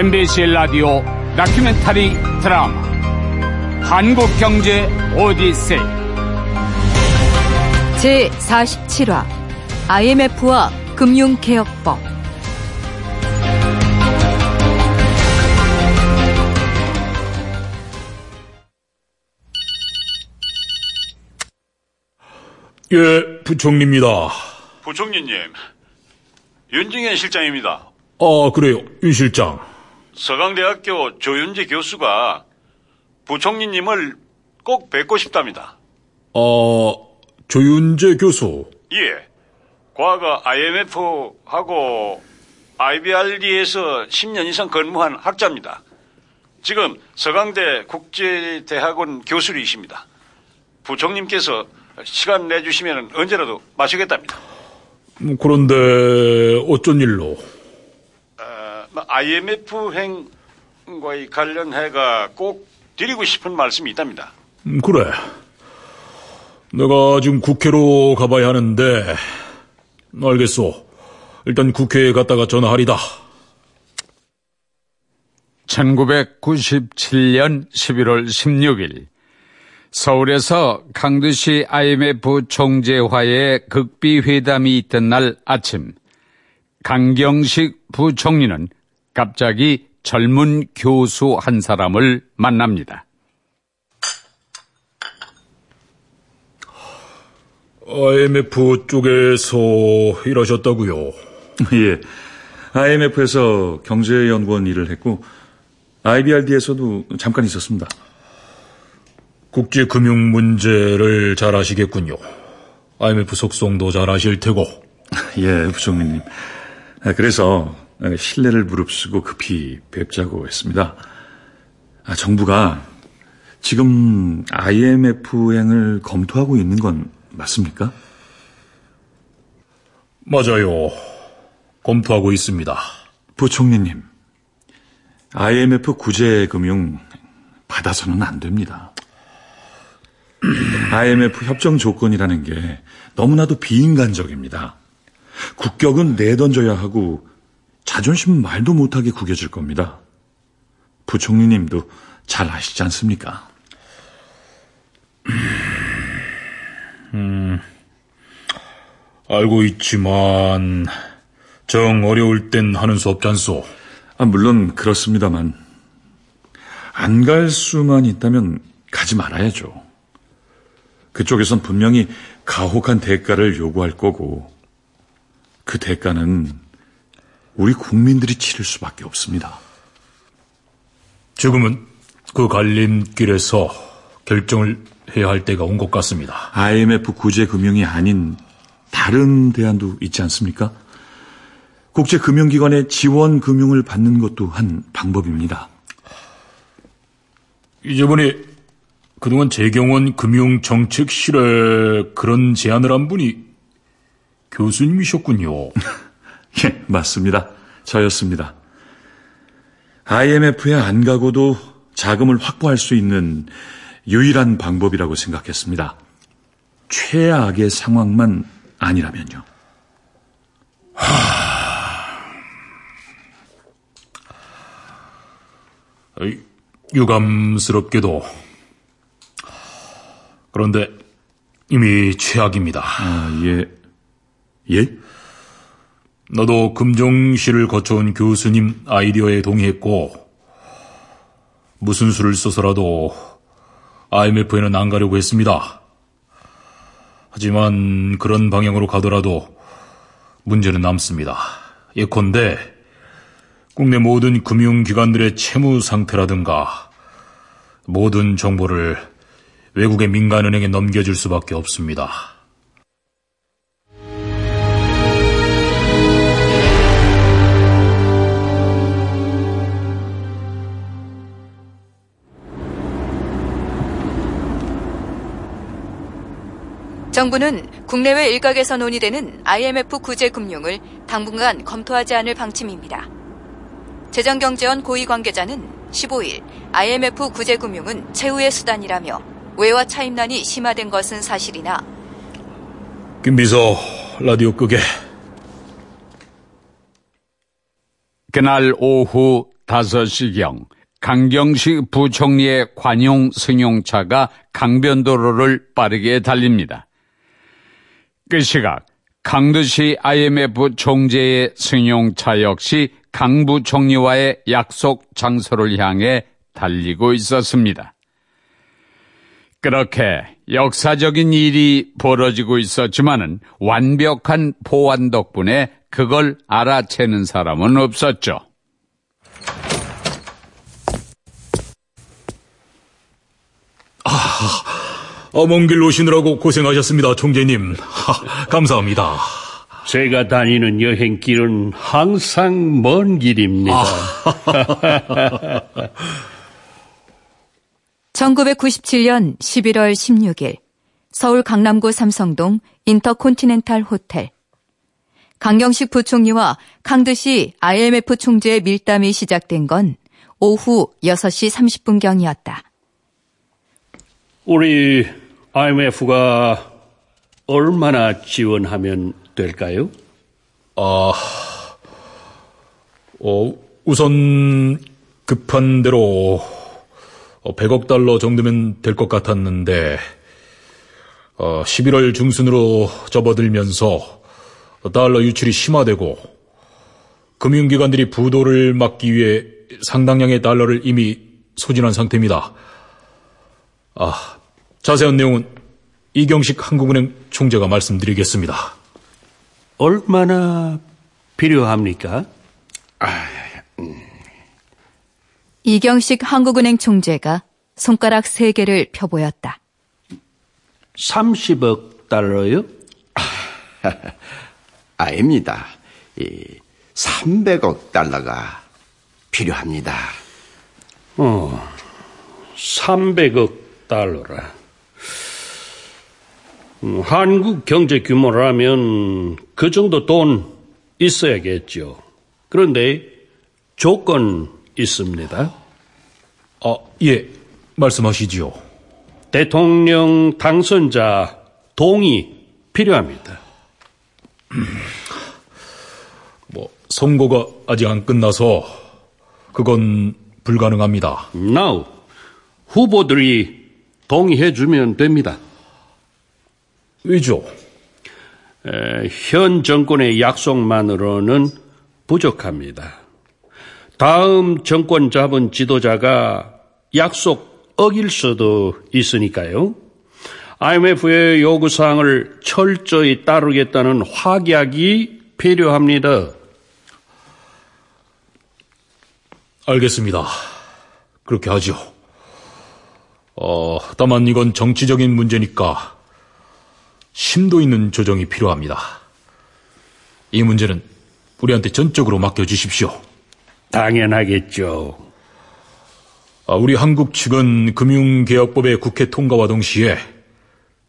MBC 라디오 다큐멘터리 드라마 한국경제 오디세이 제47화 IMF와 금융개혁법 예, 부총리입니다. 부총리님, 윤중현 실장입니다. 아, 그래요, 윤 실장. 서강대학교 조윤재 교수가 부총리님을 꼭 뵙고 싶답니다. 아, 조윤재 교수. 예. 과거 IMF하고 IBRD에서 10년 이상 근무한 학자입니다. 지금 서강대 국제대학원 교수이십니다. 부총님께서 시간 내주시면 언제라도 마시겠답니다. 음, 그런데 어쩐 일로? IMF 행과의 관련해가 꼭 드리고 싶은 말씀이 있답니다. 음, 그래. 내가 지금 국회로 가봐야 하는데, 알겠소. 일단 국회에 갔다가 전화하리다. 1997년 11월 16일 서울에서 강두시 IMF 총재화의 극비 회담이 있던 날 아침 강경식 부총리는 갑자기 젊은 교수 한 사람을 만납니다. IMF 쪽에서 일하셨다고요? 예. IMF에서 경제연구원 일을 했고, IBRD에서도 잠깐 있었습니다. 국제 금융 문제를 잘 아시겠군요. IMF 속성도 잘 아실 테고. 예, 부총리님. 아, 그래서 신뢰를 무릅쓰고 급히 뵙자고 했습니다. 아, 정부가 지금 IMF행을 검토하고 있는 건 맞습니까? 맞아요. 검토하고 있습니다. 부총리님, IMF 구제금융 받아서는 안 됩니다. IMF 협정 조건이라는 게 너무나도 비인간적입니다. 국격은 내던져야 하고 자존심 말도 못하게 구겨질 겁니다. 부총리님도 잘 아시지 않습니까? 음, 알고 있지만 정 어려울 땐 하는 수 없잖소. 아, 물론 그렇습니다만 안 갈 수만 있다면 가지 말아야죠. 그쪽에선 분명히 가혹한 대가를 요구할 거고 그 대가는 우리 국민들이 치를 수밖에 없습니다. 지금은 그 갈림길에서 결정을 해야 할 때가 온 것 같습니다. IMF 구제금융이 아닌 다른 대안도 있지 않습니까? 국제금융기관의 지원 금융을 받는 것도 한 방법입니다. 이번에 그동안 재경원 금융정책 실에 그런 제안을 한 분이 교수님이셨군요. 예, 맞습니다. 저였습니다. IMF에 안 가고도 자금을 확보할 수 있는 유일한 방법이라고 생각했습니다. 최악의 상황만 아니라면요. 유감스럽게도 그런데 이미 최악입니다. 아, 예. 예? 너도 금종실을 거쳐온 교수님 아이디어에 동의했고 무슨 수를 써서라도 IMF에는 안 가려고 했습니다. 하지만 그런 방향으로 가더라도 문제는 남습니다. 예컨대 국내 모든 금융기관들의 채무 상태라든가 모든 정보를 외국의 민간은행에 넘겨줄 수밖에 없습니다. 정부는 국내외 일각에서 논의되는 IMF 구제 금융을 당분간 검토하지 않을 방침입니다. 재정경제원 고위 관계자는 15일 IMF 구제 금융은 최후의 수단이라며 외화 차입난이 심화된 것은 사실이나 김비서 라디오 끄게. 그날 오후 5시경 강경식 부총리의 관용 승용차가 강변도로를 빠르게 달립니다. 그 시각 강두시 IMF 총재의 승용차 역시 강 부총리와의 약속 장소를 향해 달리고 있었습니다. 그렇게 역사적인 일이 벌어지고 있었지만은 완벽한 보안 덕분에 그걸 알아채는 사람은 없었죠. 아, 먼길 오시느라고 고생하셨습니다, 총재님. 하, 감사합니다. 제가 다니는 여행길은 항상 먼 길입니다. 1997년 11월 16일 서울 강남구 삼성동 인터콘티넨탈 호텔 강경식 부총리와 강드시 IMF 총재의 밀담이 시작된 건 오후 6시 30분경이었다. 우리 IMF가 얼마나 지원하면 될까요? 아, 어, 우선 급한 대로 100억 달러 정도면 될 것 같았는데 어, 11월 중순으로 접어들면서 달러 유출이 심화되고 금융기관들이 부도를 막기 위해 상당량의 달러를 이미 소진한 상태입니다. 아, 자세한 내용은 이경식 한국은행 총재가 말씀드리겠습니다. 얼마나 필요합니까? 이경식 한국은행 총재가 손가락 3개를 펴보였다. 30억 달러요? 아닙니다. 이 300억 달러가 필요합니다. 어, 300억 달러라. 음, 한국 경제 규모라면 그 정도 돈 있어야겠죠. 그런데 조건 있습니다. 아, 예, 말씀하시지요. 대통령 당선자 동의 필요합니다. 뭐 선거가 아직 안 끝나서 그건 불가능합니다. Now, 후보들이 동의해주면 됩니다. 왜죠? 에, 현 정권의 약속만으로는 부족합니다. 다음 정권 잡은 지도자가 약속 어길 수도 있으니까요. IMF의 요구사항을 철저히 따르겠다는 확약이 필요합니다. 알겠습니다. 그렇게 하죠. 어, 다만 이건 정치적인 문제니까 심도 있는 조정이 필요합니다. 이 문제는 우리한테 전적으로 맡겨주십시오. 당연하겠죠. 아, 우리 한국 측은 금융개혁법의 국회 통과와 동시에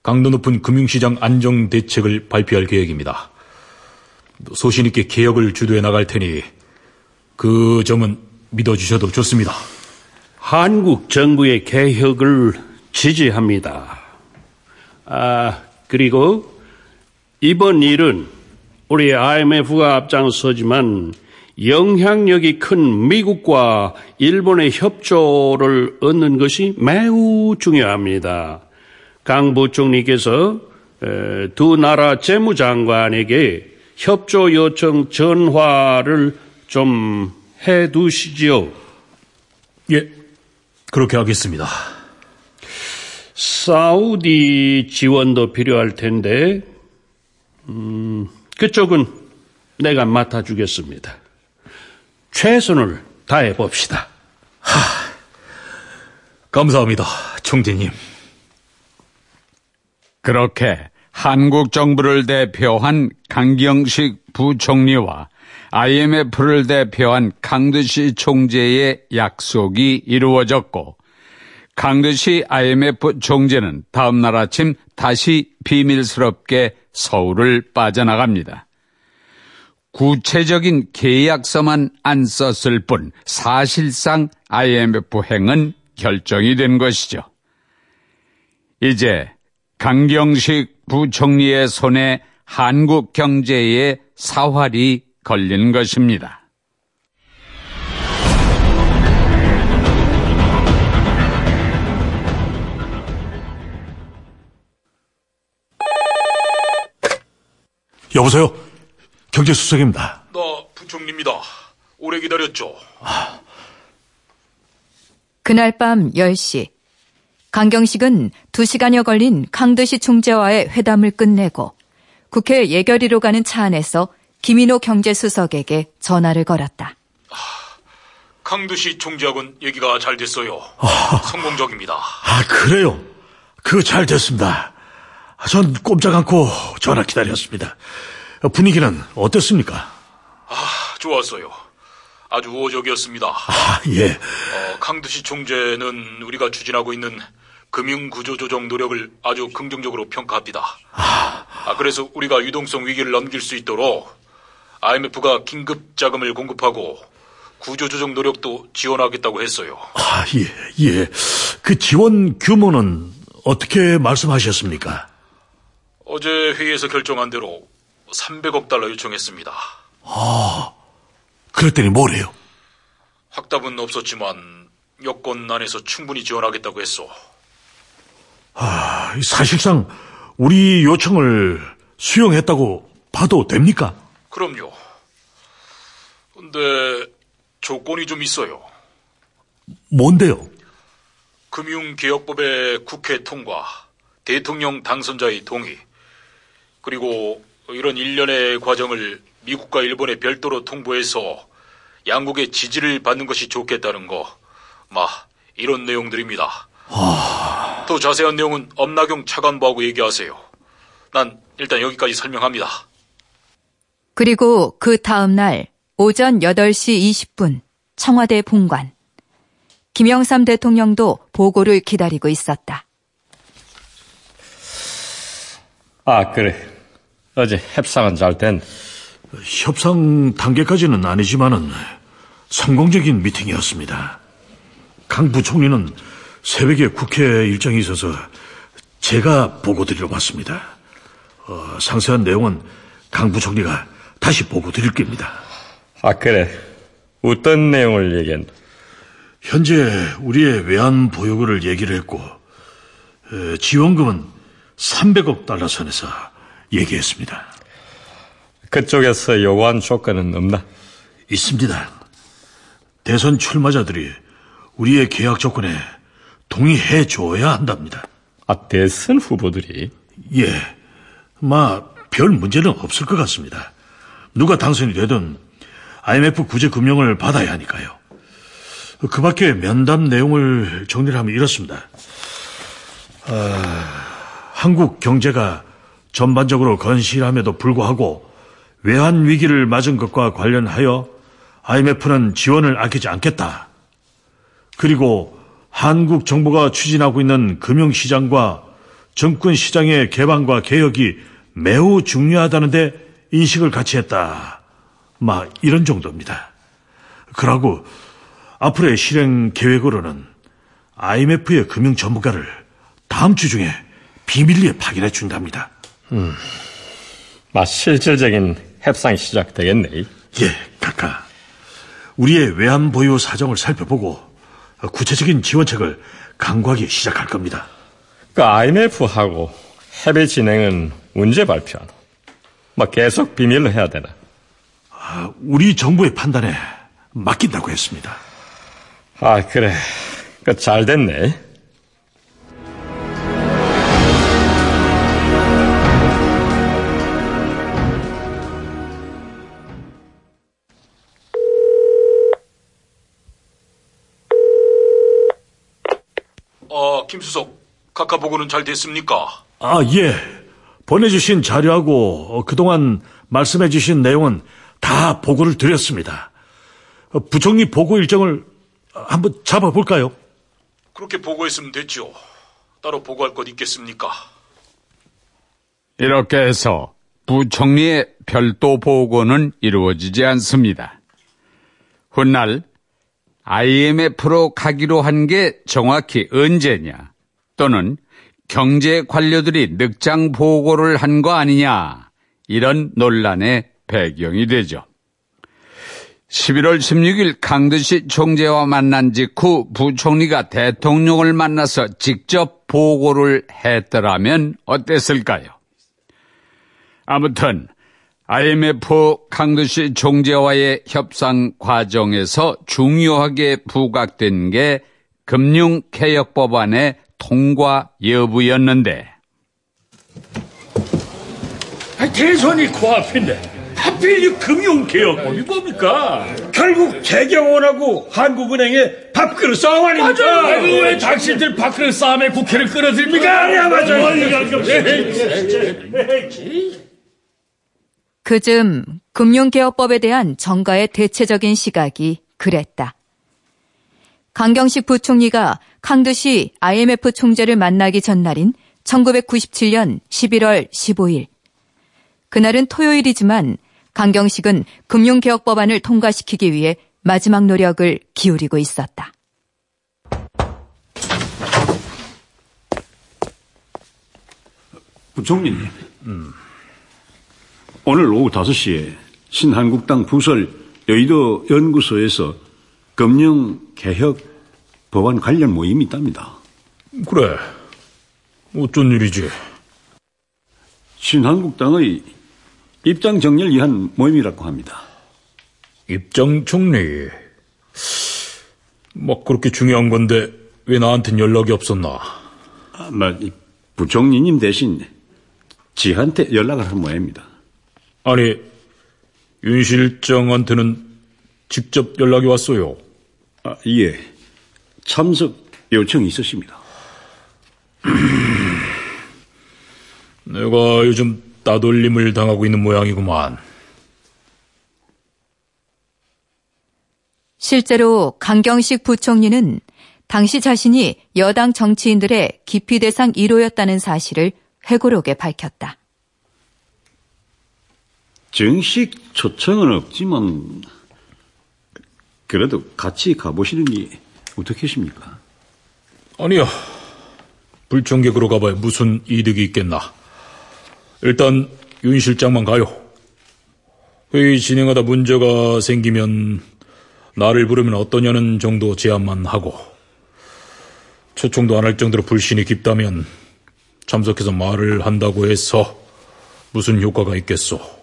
강도 높은 금융시장 안정 대책을 발표할 계획입니다. 소신 있게 개혁을 주도해 나갈 테니 그 점은 믿어주셔도 좋습니다. 한국 정부의 개혁을 지지합니다. 아, 그리고 이번 일은 우리 IMF가 앞장서지만 영향력이 큰 미국과 일본의 협조를 얻는 것이 매우 중요합니다. 강 부총리께서 두 나라 재무장관에게 협조 요청 전화를 좀 해두시지요. 예, 그렇게 하겠습니다. 사우디 지원도 필요할 텐데, 음, 그쪽은 내가 맡아주겠습니다. 최선을 다해 봅시다. 감사합니다, 총재님. 그렇게 한국 정부를 대표한 강경식 부총리와 IMF를 대표한 강두시 총재의 약속이 이루어졌고 강두시 IMF 총재는 다음날 아침 다시 비밀스럽게 서울을 빠져나갑니다. 구체적인 계약서만 안 썼을 뿐 사실상 IMF 행은 결정이 된 것이죠. 이제 강경식 부총리의 손에 한국 경제의 사활이 걸린 것입니다. 여보세요? 경제수석입니다. 나 부총리입니다. 오래 기다렸죠. 그날 밤 10시. 강경식은 2시간여 걸린 강드시 총재와의 회담을 끝내고 국회 예결위로 가는 차 안에서 김인호 경제수석에게 전화를 걸었다. 강두시 총재하고는 얘기가 잘 됐어요. 성공적입니다. 아, 그래요? 그거 잘 됐습니다. 전 꼼짝 않고 전화 기다렸습니다. 분위기는 어땠습니까? 좋았어요. 아주 우호적이었습니다. 아, 예. 어, 강두시 총재는 우리가 추진하고 있는 금융구조조정 노력을 아주 긍정적으로 평가합니다. 아, 그래서 우리가 유동성 위기를 넘길 수 있도록 IMF가 긴급 자금을 공급하고 구조조정 노력도 지원하겠다고 했어요. 아, 예, 예. 그 지원 규모는 어떻게 말씀하셨습니까? 어제 회의에서 결정한 대로 300억 달러 요청했습니다. 그랬더니 뭐래요? 확답은 없었지만 여건 안에서 충분히 지원하겠다고 했어. 아, 사실상 우리 요청을 수용했다고 봐도 됩니까? 그럼요. 근데 조건이 좀 있어요. 뭔데요? 금융개혁법의 국회 통과, 대통령 당선자의 동의, 그리고 이런 일련의 과정을 미국과 일본에 별도로 통보해서 양국의 지지를 받는 것이 좋겠다는 거, 마, 이런 내용들입니다. 더 자세한 내용은 엄나경 차관보하고 얘기하세요. 난 일단 여기까지 설명합니다. 그리고 그 다음 날 오전 8시 20분 청와대 본관. 김영삼 대통령도 보고를 기다리고 있었다. 아, 그래. 어제 협상은 잘 된. 협상 단계까지는 아니지만은 성공적인 미팅이었습니다. 강 부총리는 새벽에 국회 일정이 있어서 제가 보고 드리러 왔습니다. 어, 상세한 내용은 강 부총리가 다시 보고 드릴 겁니다. 아, 그래. 어떤 내용을 얘기한? 현재 우리의 외환 보유고를 얘기를 했고 에, 지원금은 300억 달러 선에서 얘기했습니다. 그쪽에서 요구한 조건은 없나? 있습니다. 대선 출마자들이 우리의 계약 조건에 동의해 줘야 한답니다. 아, 대선 후보들이? 예. 마, 별 문제는 없을 것 같습니다. 누가 당선이 되든 IMF 구제 금융을 받아야 하니까요. 그 밖에 면담 내용을 정리를 하면 이렇습니다. 아, 한국 경제가 전반적으로 건실함에도 불구하고 외환 위기를 맞은 것과 관련하여 IMF는 지원을 아끼지 않겠다. 그리고 한국 정부가 추진하고 있는 금융시장과 정권 시장의 개방과 개혁이 매우 중요하다는데 인식을 같이 했다. 막 이런 정도입니다. 그러고 앞으로의 실행 계획으로는 IMF의 금융 전문가를 다음 주 중에 비밀리에 파견해 준답니다. 마, 실질적인 협상이 시작되겠네. 예, 각하. 우리의 외환 보유 사정을 살펴보고 구체적인 지원책을 강구하기 시작할 겁니다. 그 IMF하고 협의 진행은 언제 발표하노? 뭐 계속 비밀로 해야 되나? 우리 정부의 판단에 맡긴다고 했습니다. 아, 그래. 그 잘 됐네. 김수석, 각하 보고는 잘 됐습니까? 아, 예. 보내주신 자료하고 어, 그동안 말씀해주신 내용은 다 보고를 드렸습니다. 어, 부총리 보고 일정을 한번 잡아볼까요? 그렇게 보고했으면 됐죠. 따로 보고할 것 있겠습니까? 이렇게 해서 부총리의 별도 보고는 이루어지지 않습니다. 훗날 IMF로 가기로 한 게 정확히 언제냐 또는 경제 관료들이 늑장 보고를 한 거 아니냐 이런 논란의 배경이 되죠. 11월 16일 강드시 총재와 만난 직후 부총리가 대통령을 만나서 직접 보고를 했더라면 어땠을까요? 아무튼 IMF 강두시 총재와의 협상 과정에서 중요하게 부각된 게 금융 개혁 법안의 통과 여부였는데 대선이 코앞인데 하필 이 금융개혁법이 뭡니까? 결국 재경원하고 한국은행에 밥그릇 싸움 아닙니까? 맞아. 왜 당신들 밥그릇 싸움에 국회를 끌어들입니까? 아니야 맞아요. 그즘 금융개혁법에 대한 정가의 대체적인 시각이 그랬다. 강경식 부총리가 강두시 IMF 총재를 만나기 전날인 1997년 11월 15일. 그날은 토요일이지만 강경식은 금융개혁 법안을 통과시키기 위해 마지막 노력을 기울이고 있었다. 부총리님, 음. 오늘 오후 5시에 신한국당 부설 여의도 연구소에서 금융 개혁 법안 관련 모임이 있답니다. 그래. 어쩐 일이지? 신한국당의 입장 정리를 위한 모임이라고 합니다. 입장 정리? 뭐 그렇게 중요한 건데 왜 나한텐 연락이 없었나? 아, 뭐, 부총리님 대신 지한테 연락을 한 모양입니다. 아니, 윤 실장한테는 직접 연락이 왔어요. 아, 예. 참석 요청이 있으십니다. 내가 요즘 따돌림을 당하고 있는 모양이구만. 실제로 강경식 부총리는 당시 자신이 여당 정치인들의 기피 대상 1호였다는 사실을 회고록에 밝혔다. 정식 초청은 없지만 그래도 같이 가보시는 게 어떻겠습니까? 아니야. 불청객으로 가봐야 무슨 이득이 있겠나. 일단 윤 실장만 가요. 회의 진행하다 문제가 생기면 나를 부르면 어떠냐는 정도 제안만 하고 초청도 안 할 정도로 불신이 깊다면 참석해서 말을 한다고 해서 무슨 효과가 있겠소.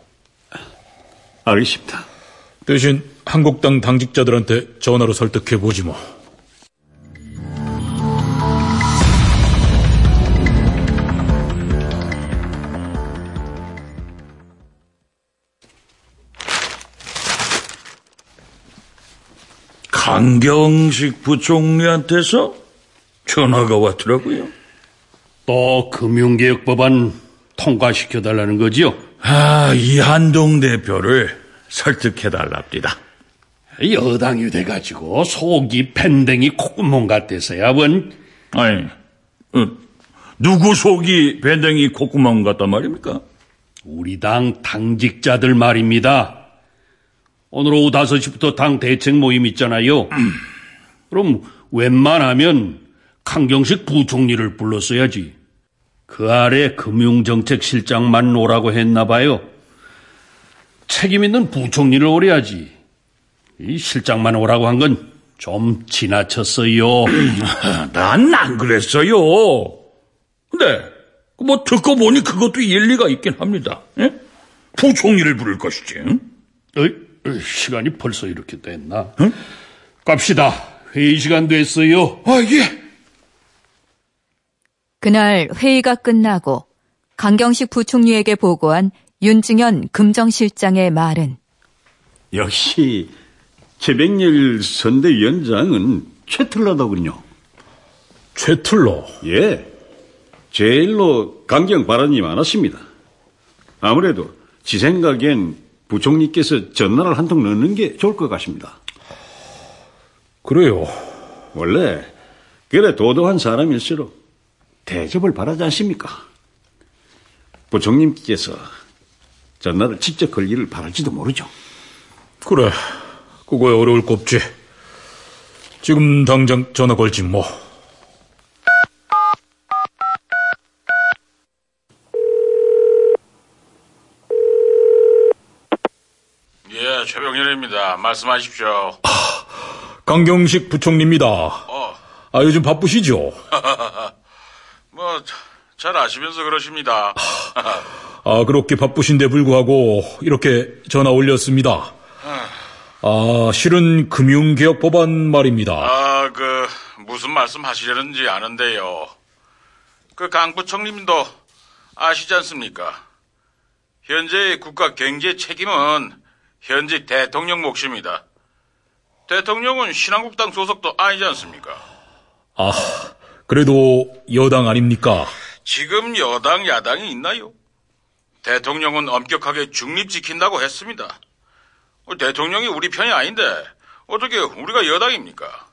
알겠습니다. 대신 한국당 당직자들한테 전화로 설득해보지 뭐. 강경식 부총리한테서 전화가 왔더라고요. 또 금융개혁법안 통과시켜달라는 거지요? 아, 이한동 대표를 설득해달랍니다. 여당이 돼가지고 속이 밴댕이 콧구멍 같아서야 원. 아니, 어, 누구 속이 밴댕이 콧구멍 같단 말입니까? 우리 당 당직자들 말입니다. 오늘 오후 5시부터 당 대책 모임 있잖아요. 그럼 웬만하면 강경식 부총리를 불렀어야지. 그 아래 금융정책실장만 오라고 했나 봐요. 책임 있는 부총리를 오래야지. 이 실장만 오라고 한 건 좀 지나쳤어요. 난 안 그랬어요. 근데 뭐 듣고 보니 그것도 일리가 있긴 합니다. 예? 부총리를 부를 것이지. 응? 어이, 시간이 벌써 이렇게 됐나? 응? 갑시다. 회의 시간 됐어요. 아, 예. 그날 회의가 끝나고 강경식 부총리에게 보고한 윤증현 금정실장의 말은 역시 최백렬 선대위원장은 최틀러더군요. 최틀러? 예. 제일로 강경 발언이 많았습니다. 아무래도 지 생각엔 부총리께서 전화를 한통 넣는 게 좋을 것 같습니다. 그래요. 원래 그래 도도한 사람일수록 대접을 바라지 않습니까? 부총님께서 전화를 직접 걸기를 바랄지도 모르죠. 그래, 그거야 어려울 거 없지. 지금 당장 전화 걸지 뭐. 예, 최병렬입니다. 말씀하십시오. 아, 강경식 부총리입니다. 어. 아, 요즘 바쁘시죠? 뭐, 잘 아시면서 그러십니다. 아, 그렇게 바쁘신데 불구하고 이렇게 전화 올렸습니다. 아, 실은 금융개혁 법안 말입니다. 아, 그 무슨 말씀 하시려는지 아는데요. 그 강 부총님도 아시지 않습니까? 현재 국가 경제 책임은 현직 대통령 몫입니다. 대통령은 신한국당 소속도 아니지 않습니까? 아, 그래도 여당 아닙니까? 지금 여당, 야당이 있나요? 대통령은 엄격하게 중립 지킨다고 했습니다. 어, 대통령이 우리 편이 아닌데 어떻게 우리가 여당입니까?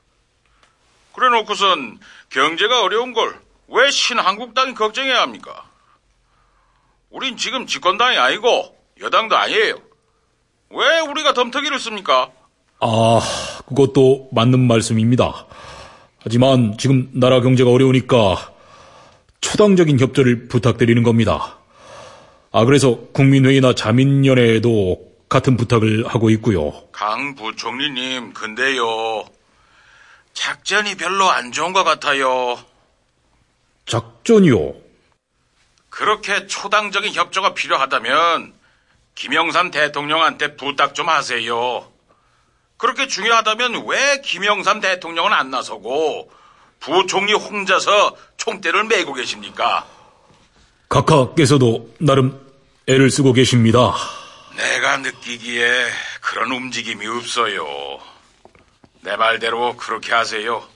그래 놓고선 경제가 어려운 걸 왜 신한국당이 걱정해야 합니까? 우린 지금 집권당이 아니고 여당도 아니에요. 왜 우리가 덤터기를 씁니까? 아, 그것도 맞는 말씀입니다. 하지만 지금 나라 경제가 어려우니까 초당적인 협조를 부탁드리는 겁니다. 아, 그래서 국민회의나 자민연회에도 같은 부탁을 하고 있고요. 강 부총리님, 근데요. 작전이 별로 안 좋은 것 같아요. 작전이요? 그렇게 초당적인 협조가 필요하다면 김영삼 대통령한테 부탁 좀 하세요. 그렇게 중요하다면 왜 김영삼 대통령은 안 나서고 부총리 혼자서 총대를 메고 계십니까? 각하께서도 나름 애를 쓰고 계십니다. 내가 느끼기에 그런 움직임이 없어요. 내 말대로 그렇게 하세요.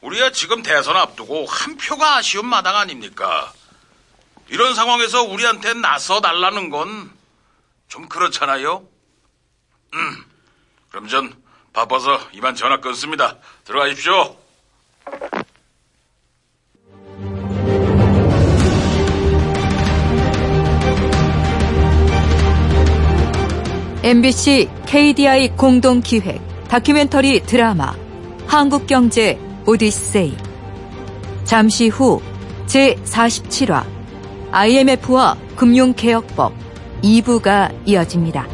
우리가 지금 대선 앞두고 한 표가 아쉬운 마당 아닙니까? 이런 상황에서 우리한테 나서 달라는 건 좀 그렇잖아요? 음, 그럼 전 바빠서 이만 전화 끊습니다. 들어가십시오. MBC KDI 공동 기획 다큐멘터리 드라마 한국경제 오디세이 잠시 후 제47화 IMF와 금융개혁법 2부가 이어집니다.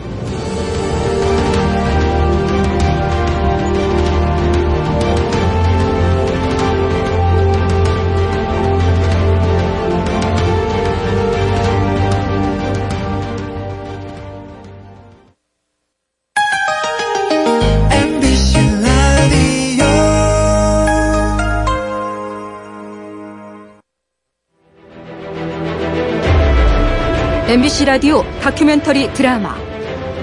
MBC 라디오 다큐멘터리 드라마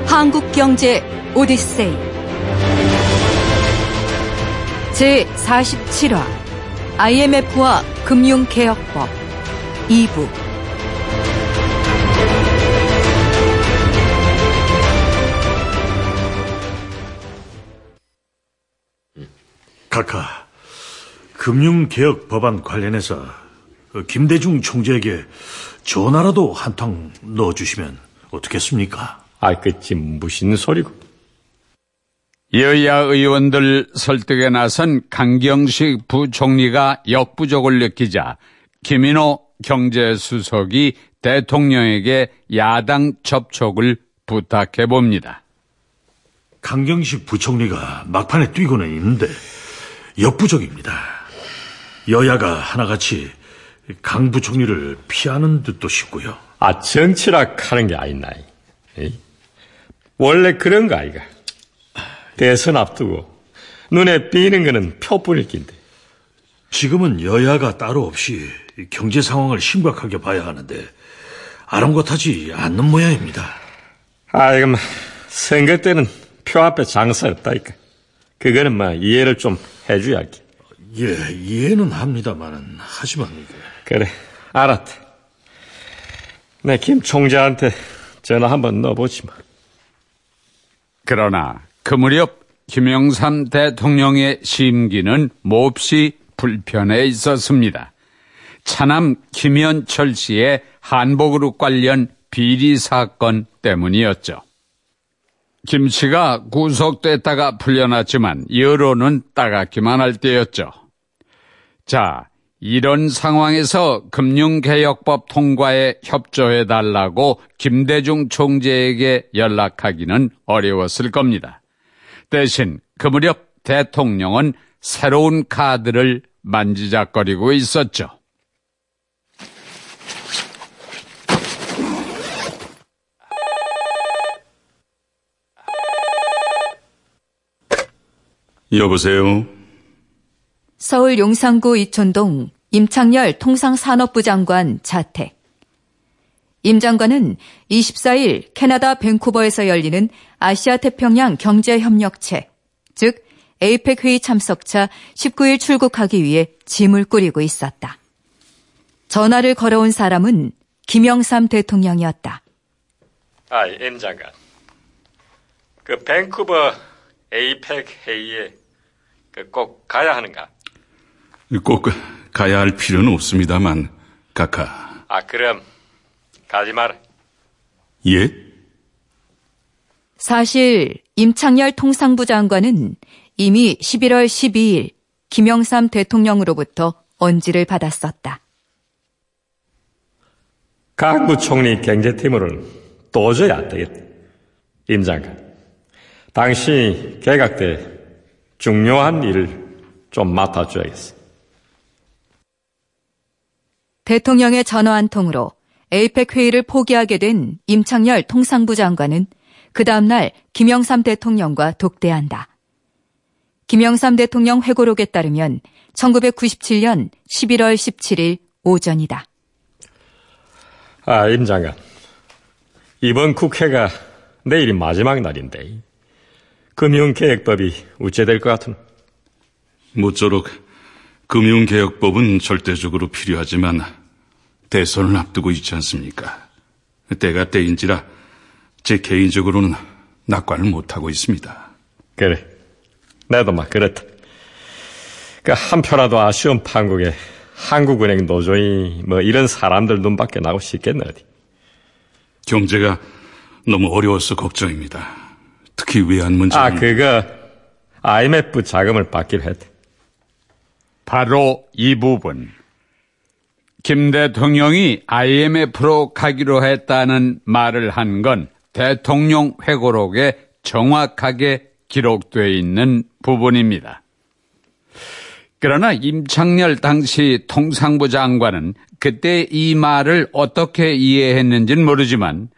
한국경제 오디세이. 제47화 IMF와 금융개혁법 2부. 각하, 금융개혁 법안 관련해서 그 김대중 총재에게 전화라도 한탕 넣어주시면 어떻겠습니까? 아, 그치, 무슨 소리고. 여야 의원들 설득에 나선 강경식 부총리가 역부족을 느끼자 김인호 경제수석이 대통령에게 야당 접촉을 부탁해 봅니다. 강경식 부총리가 막판에 뛰고는 있는데 역부족입니다. 여야가 하나같이 강 부총리를 피하는 듯도 싶고요. 아, 정치라 하는 게 아니나. 원래 그런 거 아이가. 대선 앞두고 눈에 띄는 거는 표뿐일 낀데. 지금은 여야가 따로 없이 경제 상황을 심각하게 봐야 하는데 아랑곳하지 않는 모양입니다. 아, 이거 뭐 선거 때는 표 앞에 장사였다니까. 그거는 뭐 이해를 좀 해줘야지. 예, 이해는 합니다만은 하지만 이게 그래, 알았다. 내 김 총재한테 전화 한번 넣어보지 뭐. 그러나 그 무렵 김영삼 대통령의 심기는 몹시 불편해 있었습니다. 차남 김현철 씨의 한복그룹 관련 비리 사건 때문이었죠. 김 씨가 구속됐다가 풀려났지만 여론은 따갑기만 할 때였죠. 자, 이런 상황에서 금융개혁법 통과에 협조해달라고 김대중 총재에게 연락하기는 어려웠을 겁니다. 대신 그 무렵 대통령은 새로운 카드를 만지작거리고 있었죠. 여보세요? 서울 용산구 이촌동 임창열 통상산업부 장관 자택. 임 장관은 24일 캐나다 밴쿠버에서 열리는 아시아 태평양 경제협력체, 즉 에이펙 회의 참석차 19일 출국하기 위해 짐을 꾸리고 있었다. 전화를 걸어온 사람은 김영삼 대통령이었다. 아, 임 장관. 그 밴쿠버 에이펙 회의에 그 꼭 가야 하는가? 꼭 가야 할 필요는 없습니다만, 카카. 아, 그럼 가지 마라. 예? 사실 임창열 통상부 장관은 이미 11월 12일 김영삼 대통령으로부터 언지를 받았었다. 각 부총리 경제팀으로는 도저히 안 되겠다. 임 장관. 당시 개각 때 중요한 일을 좀 맡아줘야겠어. 대통령의 전화 한 통으로 에이펙 회의를 포기하게 된 임창열 통상부 장관은 그 다음날 김영삼 대통령과 독대한다. 김영삼 대통령 회고록에 따르면 1997년 11월 17일 오전이다. 아, 임 장관. 이번 국회가 내일이 마지막 날인데 금융계획법이 우째될 것 같은. 모쪼록 금융개혁법은 절대적으로 필요하지만 대선을 앞두고 있지 않습니까? 때가 때인지라 제 개인적으로는 낙관을 못하고 있습니다. 그래. 나도 막 그렇다. 그 한편라도 아쉬운 판국에 한국은행 노조이 뭐 이런 사람들 눈밖에 나고 싶겠네 어디. 경제가 너무 어려워서 걱정입니다. 특히 외환 문제. 아 그거 IMF 자금을 받기로 했대. 바로 이 부분. 김 대통령이 IMF로 가기로 했다는 말을 한 건 대통령 회고록에 정확하게 기록되어 있는 부분입니다. 그러나 임창열 당시 통상부 장관은 그때 이 말을 어떻게 이해했는지는 모르지만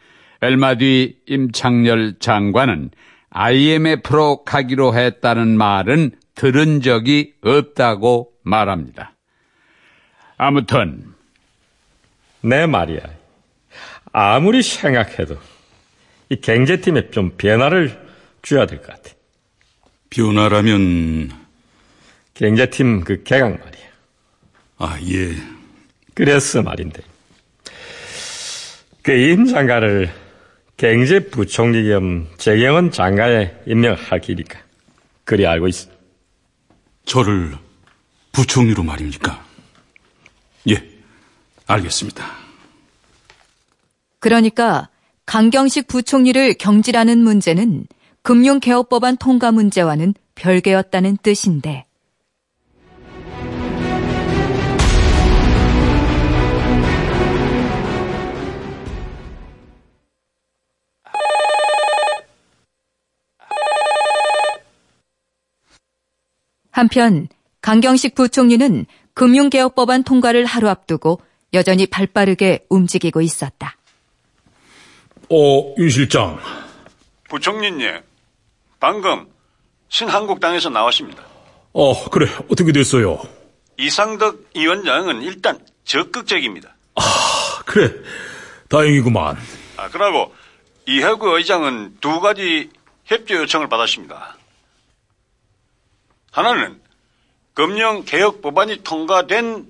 얼마 뒤 임창열 장관은 IMF로 가기로 했다는 말은 들은 적이 없다고 말합니다. 아무튼 내 말이야. 아무리 생각해도 이 경제팀에 좀 변화를 줘야 될 것 같아. 변화라면 경제팀 그 개각 말이야. 아 예. 그래서 말인데 그 임 장관을 경제부총리 겸 재경은 장관에 임명할 기니까 그리 알고 있어. 저를 부총리로 말입니까? 예, 알겠습니다. 그러니까 강경식 부총리를 경질하는 문제는 금융개혁법안 통과 문제와는 별개였다는 뜻인데 한편 강경식 부총리는 금융개혁법안 통과를 하루 앞두고 여전히 발빠르게 움직이고 있었다. 어, 윤 실장. 부총리님, 방금 신한국당에서 나왔습니다. 어, 그래. 어떻게 됐어요? 이상덕 위원장은 일단 적극적입니다. 그래. 다행이구만. 아, 그러고 이해구 의장은 두 가지 협조 요청을 받았습니다. 하나는 금융 개혁 법안이 통과된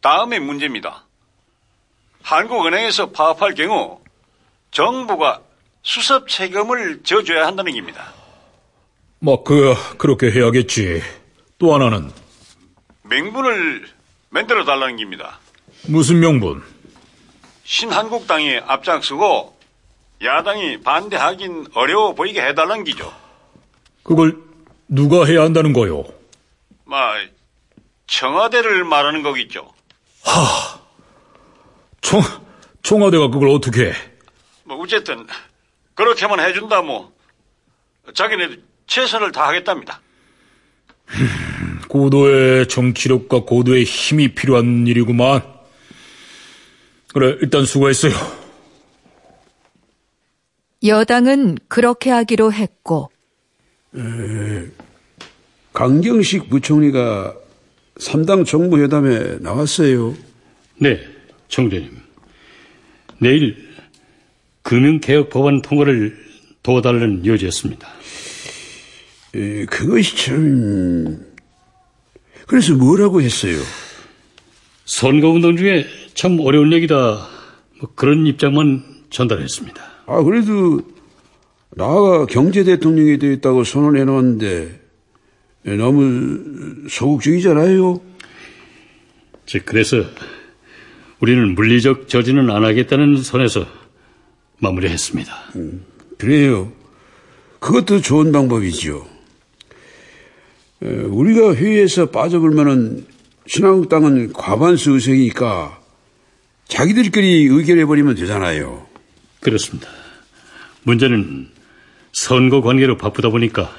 다음의 문제입니다. 한국은행에서 파업할 경우 정부가 수습 세금을 져줘야 한다는 겁니다. 뭐, 그, 그렇게 해야겠지. 또 하나는 명분을 만들어 달라는 겁니다. 무슨 명분? 신한국당이 앞장서고 야당이 반대하긴 어려워 보이게 해달라는 기죠. 그걸 누가 해야 한다는 거요? 마, 청와대를 말하는 거겠죠. 청, 청와대가 그걸 어떻게 해? 뭐 어쨌든 그렇게만 해준다 뭐 자기네도 최선을 다하겠답니다. 고도의 정치력과 고도의 힘이 필요한 일이구만. 그래, 일단 수고했어요. 여당은 그렇게 하기로 했고 강경식 부총리가 3당 정부회담에 나왔어요. 네, 총재님. 내일 금융개혁 법안 통과를 도와달라는 요지였습니다. 에, 그것이 참... 그래서 뭐라고 했어요? 선거운동 중에 참 어려운 얘기다. 뭐 그런 입장만 전달했습니다. 아, 그래도 나가 경제 대통령이 되었다고 선언해 놨는데 너무 소극적이잖아요. 즉 그래서 우리는 물리적 저지는 안 하겠다는 선에서 마무리했습니다. 음, 그래요. 그것도 좋은 방법이죠. 우리가 회의에서 빠져들면은 신한국당은 과반수 의석이니까 자기들끼리 의결해버리면 되잖아요. 그렇습니다. 문제는 선거 관계로 바쁘다 보니까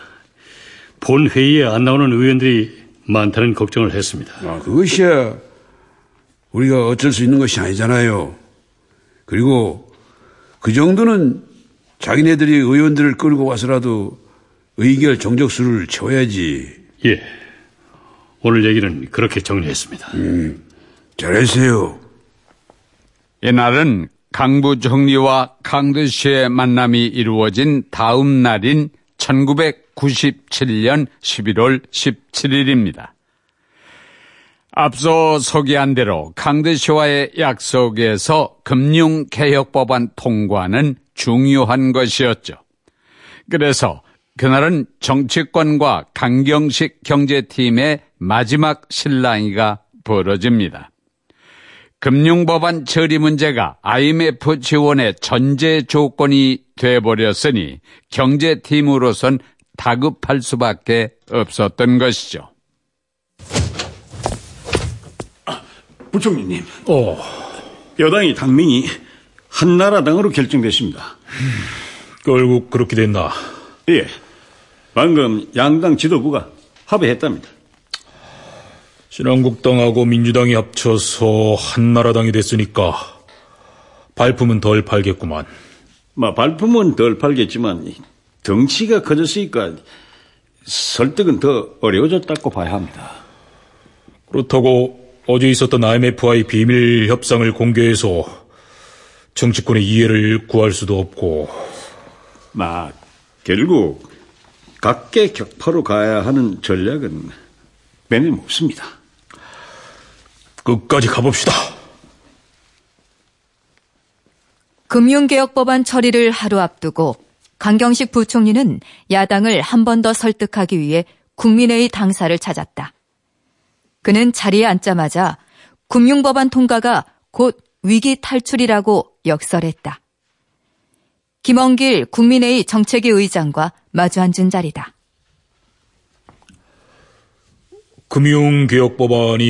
본 회의에 안 나오는 의원들이 많다는 걱정을 했습니다. 아, 그것이야 우리가 어쩔 수 있는 것이 아니잖아요. 그리고 그 정도는 자기네들이 의원들을 끌고 와서라도 의결 정적수를 채워야지. 예. 오늘 얘기는 그렇게 정리했습니다. 음, 잘했어요. 이날은 강 부총리와 강도 씨의 만남이 이루어진 다음 날인 1997년 11월 17일입니다. 앞서 소개한 대로 강도 씨와의 약속에서 금융개혁법안 통과는 중요한 것이었죠. 그래서 그날은 정치권과 강경식 경제팀의 마지막 실랑이가 벌어집니다. 금융법안 처리 문제가 IMF 지원의 전제 조건이 돼버렸으니 경제팀으로선 다급할 수밖에 없었던 것이죠. 부총리님. 어. 여당이 당명이 한나라당으로 결정됐습니다. 결국 그렇게 됐나? 예. 방금 양당 지도부가 합의했답니다. 신한국당하고 민주당이 합쳐서 한나라당이 됐으니까 발품은 덜 팔겠구만. 마 발품은 덜 팔겠지만 덩치가 커졌으니까 설득은 더 어려워졌다고 봐야 합니다. 그렇다고 어제 있었던 IMF와의 비밀 협상을 공개해서 정치권의 이해를 구할 수도 없고. 마 결국 각계 격파로 가야 하는 전략은 빼내없습니다. 끝까지 가봅시다. 금융개혁 법안 처리를 하루 앞두고 강경식 부총리는 야당을 한 번 더 설득하기 위해 국민회의 당사를 찾았다. 그는 자리에 앉자마자 금융법안 통과가 곧 위기 탈출이라고 역설했다. 김원길 국민회의 정책위 의장과 마주 앉은 자리다. 금융개혁법안이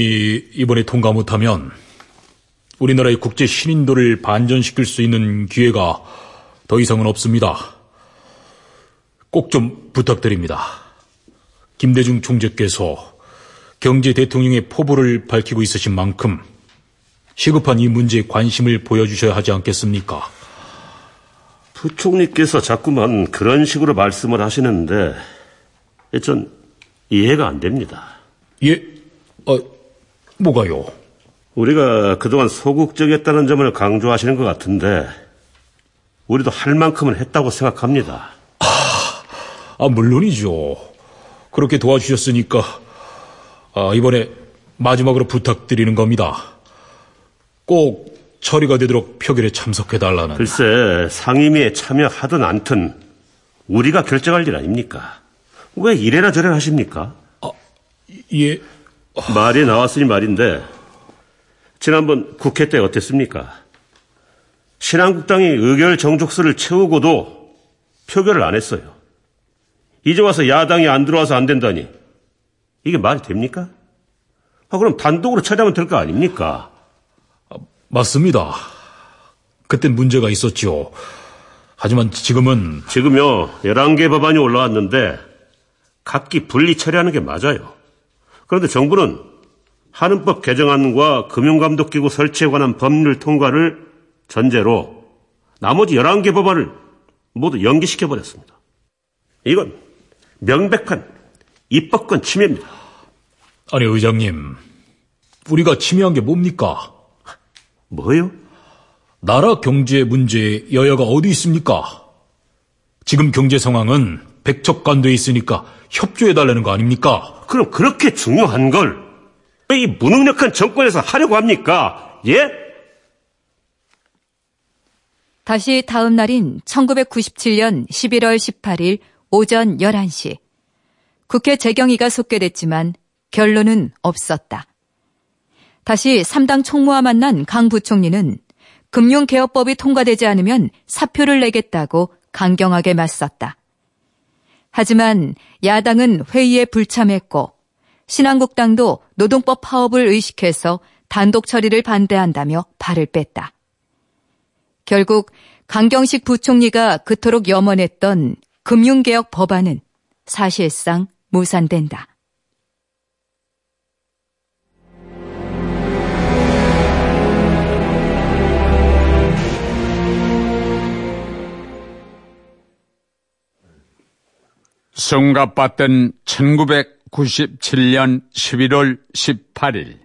이번에 통과 못하면 우리나라의 국제 신인도를 반전시킬 수 있는 기회가 더 이상은 없습니다. 꼭 좀 부탁드립니다. 김대중 총재께서 경제 대통령의 포부를 밝히고 있으신 만큼 시급한 이 문제에 관심을 보여주셔야 하지 않겠습니까? 부총리께서 자꾸만 그런 식으로 말씀을 하시는데 전 이해가 안 됩니다. 예? 어, 뭐가요? 우리가 그동안 소극적이었다는 점을 강조하시는 것 같은데 우리도 할 만큼은 했다고 생각합니다. 아, 아 물론이죠. 그렇게 도와주셨으니까 아, 이번에 마지막으로 부탁드리는 겁니다. 꼭 처리가 되도록 표결에 참석해달라는. 글쎄, 상임위에 참여하든 않든 우리가 결정할 일 아닙니까? 왜 이래라 저래라 하십니까? 아, 예. 말이 나왔으니 말인데 지난번 국회 때 어땠습니까? 신한국당이 의결 정족수를 채우고도 표결을 안 했어요. 이제 와서 야당이 안 들어와서 안 된다니 이게 말이 됩니까? 아, 그럼 단독으로 처리하면 될 거 아닙니까? 아, 맞습니다. 그땐 문제가 있었죠. 하지만 지금은 지금요 11개 법안이 올라왔는데 각기 분리 처리하는 게 맞아요. 그런데 정부는 한은법 개정안과 금융감독기구 설치에 관한 법률 통과를 전제로 나머지 11개 법안을 모두 연기시켜버렸습니다. 이건 명백한 입법권 침해입니다. 아니, 의장님. 우리가 침해한 게 뭡니까? 뭐요? 나라 경제 문제에 여야가 어디 있습니까? 지금 경제 상황은 백척간도에 있으니까 협조해달라는 거 아닙니까? 그럼 그렇게 중요한 걸 왜 이 무능력한 정권에서 하려고 합니까? 예? 다시 다음 날인 1997년 11월 18일 오전 11시. 국회 재경위가 속개됐지만 결론은 없었다. 다시 3당 총무와 만난 강 부총리는 금융개혁법이 통과되지 않으면 사표를 내겠다고 강경하게 맞섰다. 하지만 야당은 회의에 불참했고 신한국당도 노동법 파업을 의식해서 단독 처리를 반대한다며 발을 뺐다. 결국 강경식 부총리가 그토록 염원했던 금융개혁 법안은 사실상 무산된다. 숨가봤던 1997년 11월 18일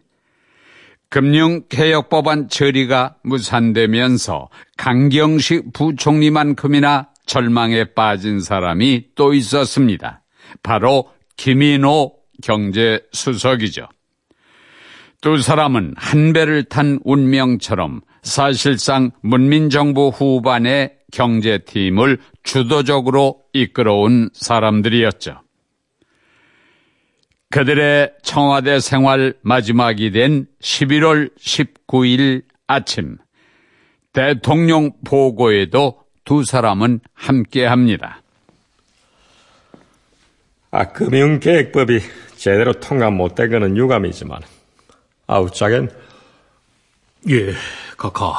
금융개혁법안 처리가 무산되면서 강경식 부총리만큼이나 절망에 빠진 사람이 또 있었습니다. 바로 김인호 경제수석이죠. 두 사람은 한 배를 탄 운명처럼 사실상 문민정부 후반의 경제팀을 주도적으로 이끌어온 사람들이었죠. 그들의 청와대 생활 마지막이 된 11월 19일 아침, 대통령 보고에도 두 사람은 함께 합니다. 아, 금융계획법이 제대로 통과 못되거는 유감이지만, 아우짝엔, 예, 카카.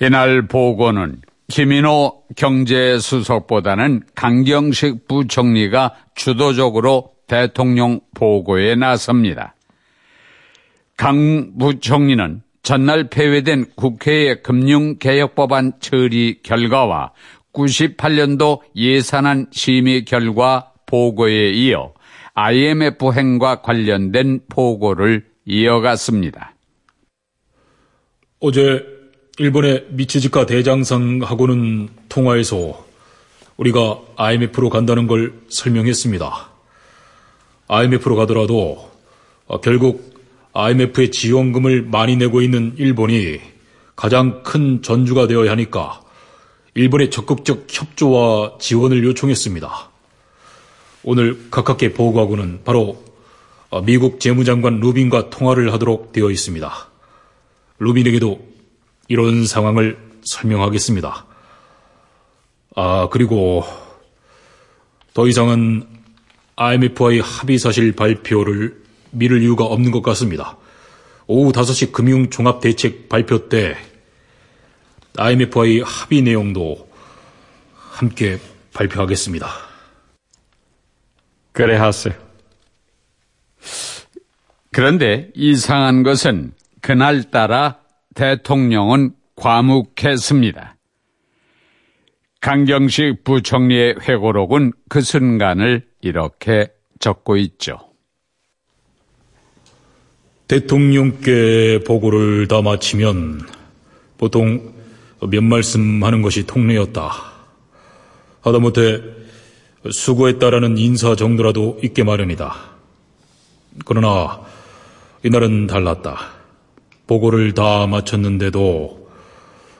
이날 보고는 김인호 경제수석보다는 강경식 부총리가 주도적으로 대통령 보고에 나섭니다. 강 부총리는 전날 폐회된 국회의 금융개혁법안 처리 결과와 98년도 예산안 심의 결과 보고에 이어 IMF 행과 관련된 보고를 이어갔습니다. 어제 일본의 미치지카 대장상하고는 통화에서 우리가 IMF로 간다는 걸 설명했습니다. IMF로 가더라도 결국 IMF의 지원금을 많이 내고 있는 일본이 가장 큰 전주가 되어야 하니까 일본의 적극적 협조와 지원을 요청했습니다. 오늘 가깝게 보고하고는 바로 미국 재무장관 루빈과 통화를 하도록 되어 있습니다. 루빈에게도 이런 상황을 설명하겠습니다. 아, 그리고 더 이상은 IMF와의 합의 사실 발표를 미룰 이유가 없는 것 같습니다. 오후 5시 금융종합대책 발표 때 IMF와의 합의 내용도 함께 발표하겠습니다. 그래 하세요. 그런데 이상한 것은 그날따라 대통령은 과묵했습니다. 강경식 부총리의 회고록은 그 순간을 이렇게 적고 있죠. 대통령께 보고를 다 마치면 보통 몇 말씀 하는 것이 통례였다. 하다못해 수고했다라는 인사 정도라도 있게 마련이다. 그러나 이날은 달랐다. 보고를 다 마쳤는데도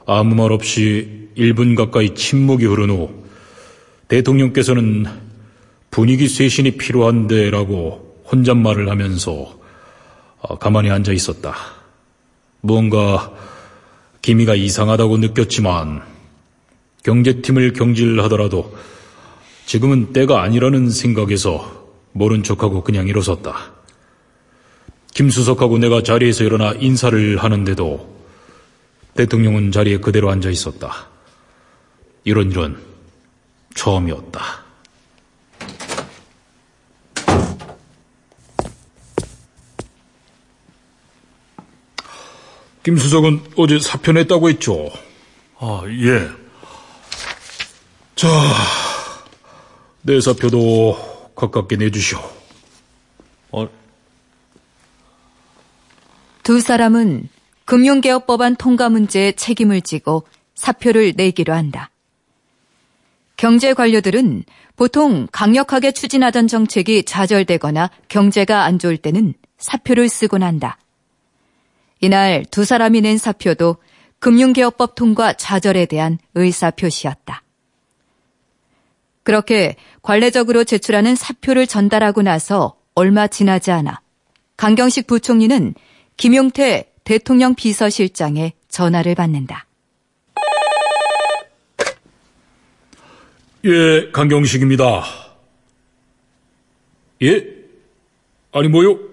아무 말 없이 1분 가까이 침묵이 흐른 후 대통령께서는 분위기 쇄신이 필요한데라고 혼잣말을 하면서 가만히 앉아 있었다. 무언가 기미가 이상하다고 느꼈지만 경제팀을 경질하더라도 지금은 때가 아니라는 생각에서 모른 척하고 그냥 일어섰다. 김수석하고 내가 자리에서 일어나 인사를 하는데도 대통령은 자리에 그대로 앉아 있었다. 이런 일은 처음이었다. 김 수석은 어제 사표 냈다고 했죠? 아, 예. 자, 내 사표도 가깝게 내주시오. 어, 두 사람은 금융개혁 법안 통과 문제에 책임을 지고 사표를 내기로 한다. 경제 관료들은 보통 강력하게 추진하던 정책이 좌절되거나 경제가 안 좋을 때는 사표를 쓰곤 한다. 이날 두 사람이 낸 사표도 금융개혁법 통과 좌절에 대한 의사표시였다. 그렇게 관례적으로 제출하는 사표를 전달하고 나서 얼마 지나지 않아 강경식 부총리는 김용태 대통령 비서실장의 전화를 받는다. 예, 강경식입니다. 예? 아니, 뭐요?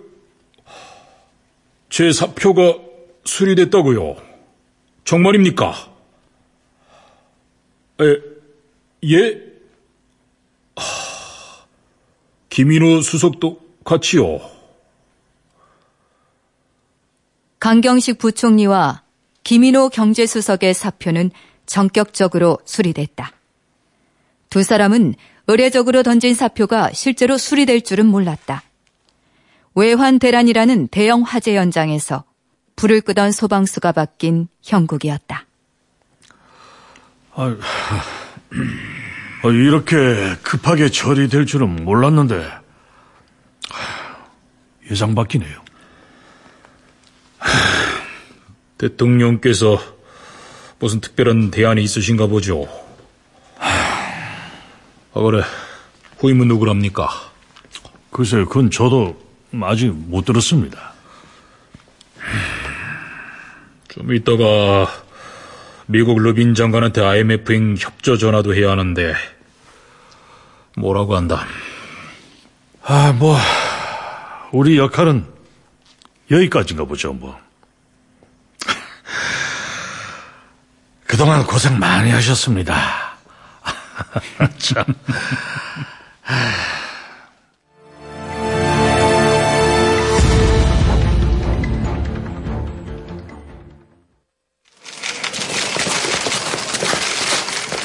제 사표가 수리됐다고요. 정말입니까? 에, 예? 하, 김인호 수석도 같이요. 강경식 부총리와 김인호 경제수석의 사표는 전격적으로 수리됐다. 두 사람은 의례적으로 던진 사표가 실제로 수리될 줄은 몰랐다. 외환 대란이라는 대형 화재 현장에서 불을 끄던 소방수가 바뀐 형국이었다. 아, 이렇게 급하게 처리될 줄은 몰랐는데 예상 밖이네요. 대통령께서 무슨 특별한 대안이 있으신가 보죠. 아, 그래. 후임은 누구랍니까? 글쎄, 그건 저도 아직 못 들었습니다. 좀 이따가 미국 러빈 장관한테 IMF행 협조 전화도 해야 하는데 뭐라고 한다. 아, 뭐 우리 역할은 여기까지인가 보죠, 뭐. 그동안 고생 많이 하셨습니다. 참.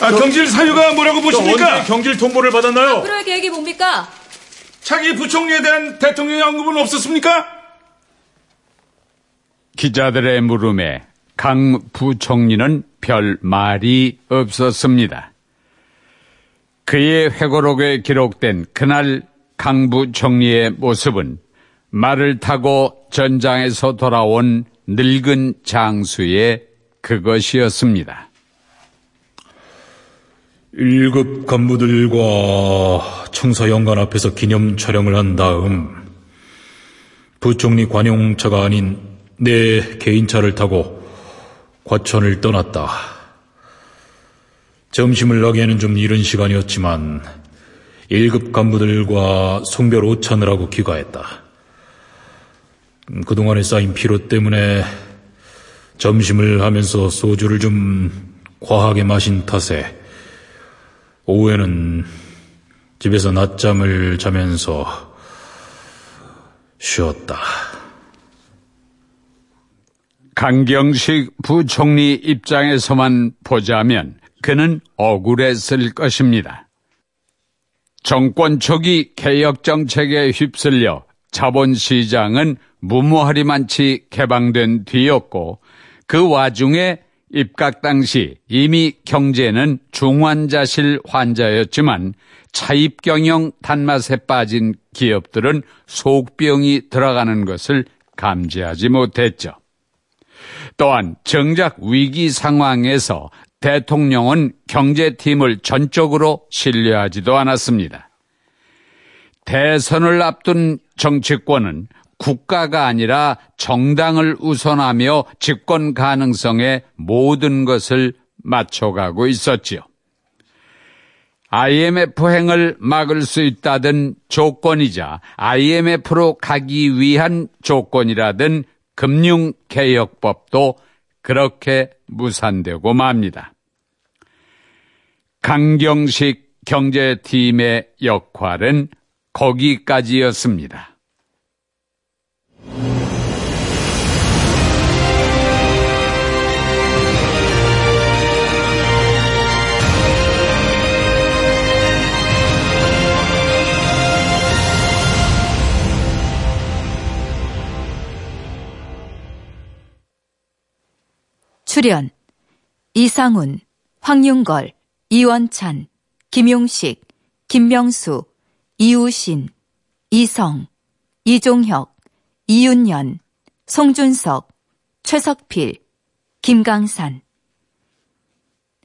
아, 경질 사유가 뭐라고 보십니까? 언제 경질 통보를 받았나요? 앞으로의 계획이 뭡니까? 차기 부총리에 대한 대통령의 언급은 없었습니까? 기자들의 물음에 강 부총리는 별 말이 없었습니다. 그의 회고록에 기록된 그날 강 부총리의 모습은 말을 타고 전장에서 돌아온 늙은 장수의 그것이었습니다. 1급 간부들과 청사연관 앞에서 기념 촬영을 한 다음 부총리 관용차가 아닌 내 개인차를 타고 과천을 떠났다. 점심을 하기에는 좀 이른 시간이었지만 1급 간부들과 송별 오찬을 하고 귀가했다. 그동안에 쌓인 피로 때문에 점심을 하면서 소주를 좀 과하게 마신 탓에 오후에는 집에서 낮잠을 자면서 쉬었다. 강경식 부총리 입장에서만 보자면 그는 억울했을 것입니다. 정권 초기 개혁 정책에 휩쓸려 자본시장은 무모하리만치 개방된 뒤였고 그 와중에 입각 당시 이미 경제는 중환자실 환자였지만 차입 경영 단맛에 빠진 기업들은 속병이 들어가는 것을 감지하지 못했죠. 또한 정작 위기 상황에서 대통령은 경제팀을 전적으로 신뢰하지도 않았습니다. 대선을 앞둔 정치권은 국가가 아니라 정당을 우선하며 집권 가능성에 모든 것을 맞춰가고 있었지요. IMF 행을 막을 수 있다던 조건이자 IMF로 가기 위한 조건이라든 금융개혁법도 그렇게 무산되고 맙니다. 강경식 경제팀의 역할은 거기까지였습니다. 출연 이상훈, 황윤걸, 이원찬, 김용식, 김명수, 이우신, 이성, 이종혁, 이윤연, 송준석, 최석필, 김강산.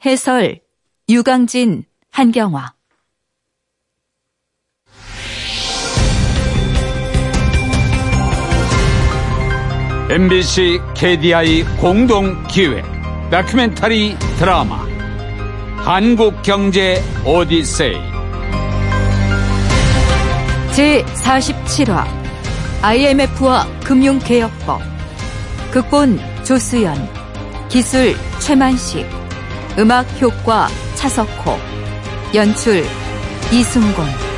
해설 유강진, 한경화 MBC KDI 공동 기획 다큐멘터리 드라마 한국 경제 오디세이. 제 47화 IMF와 금융개혁법. 극본 조수연 기술 최만식 음악 효과 차석호 연출 이승곤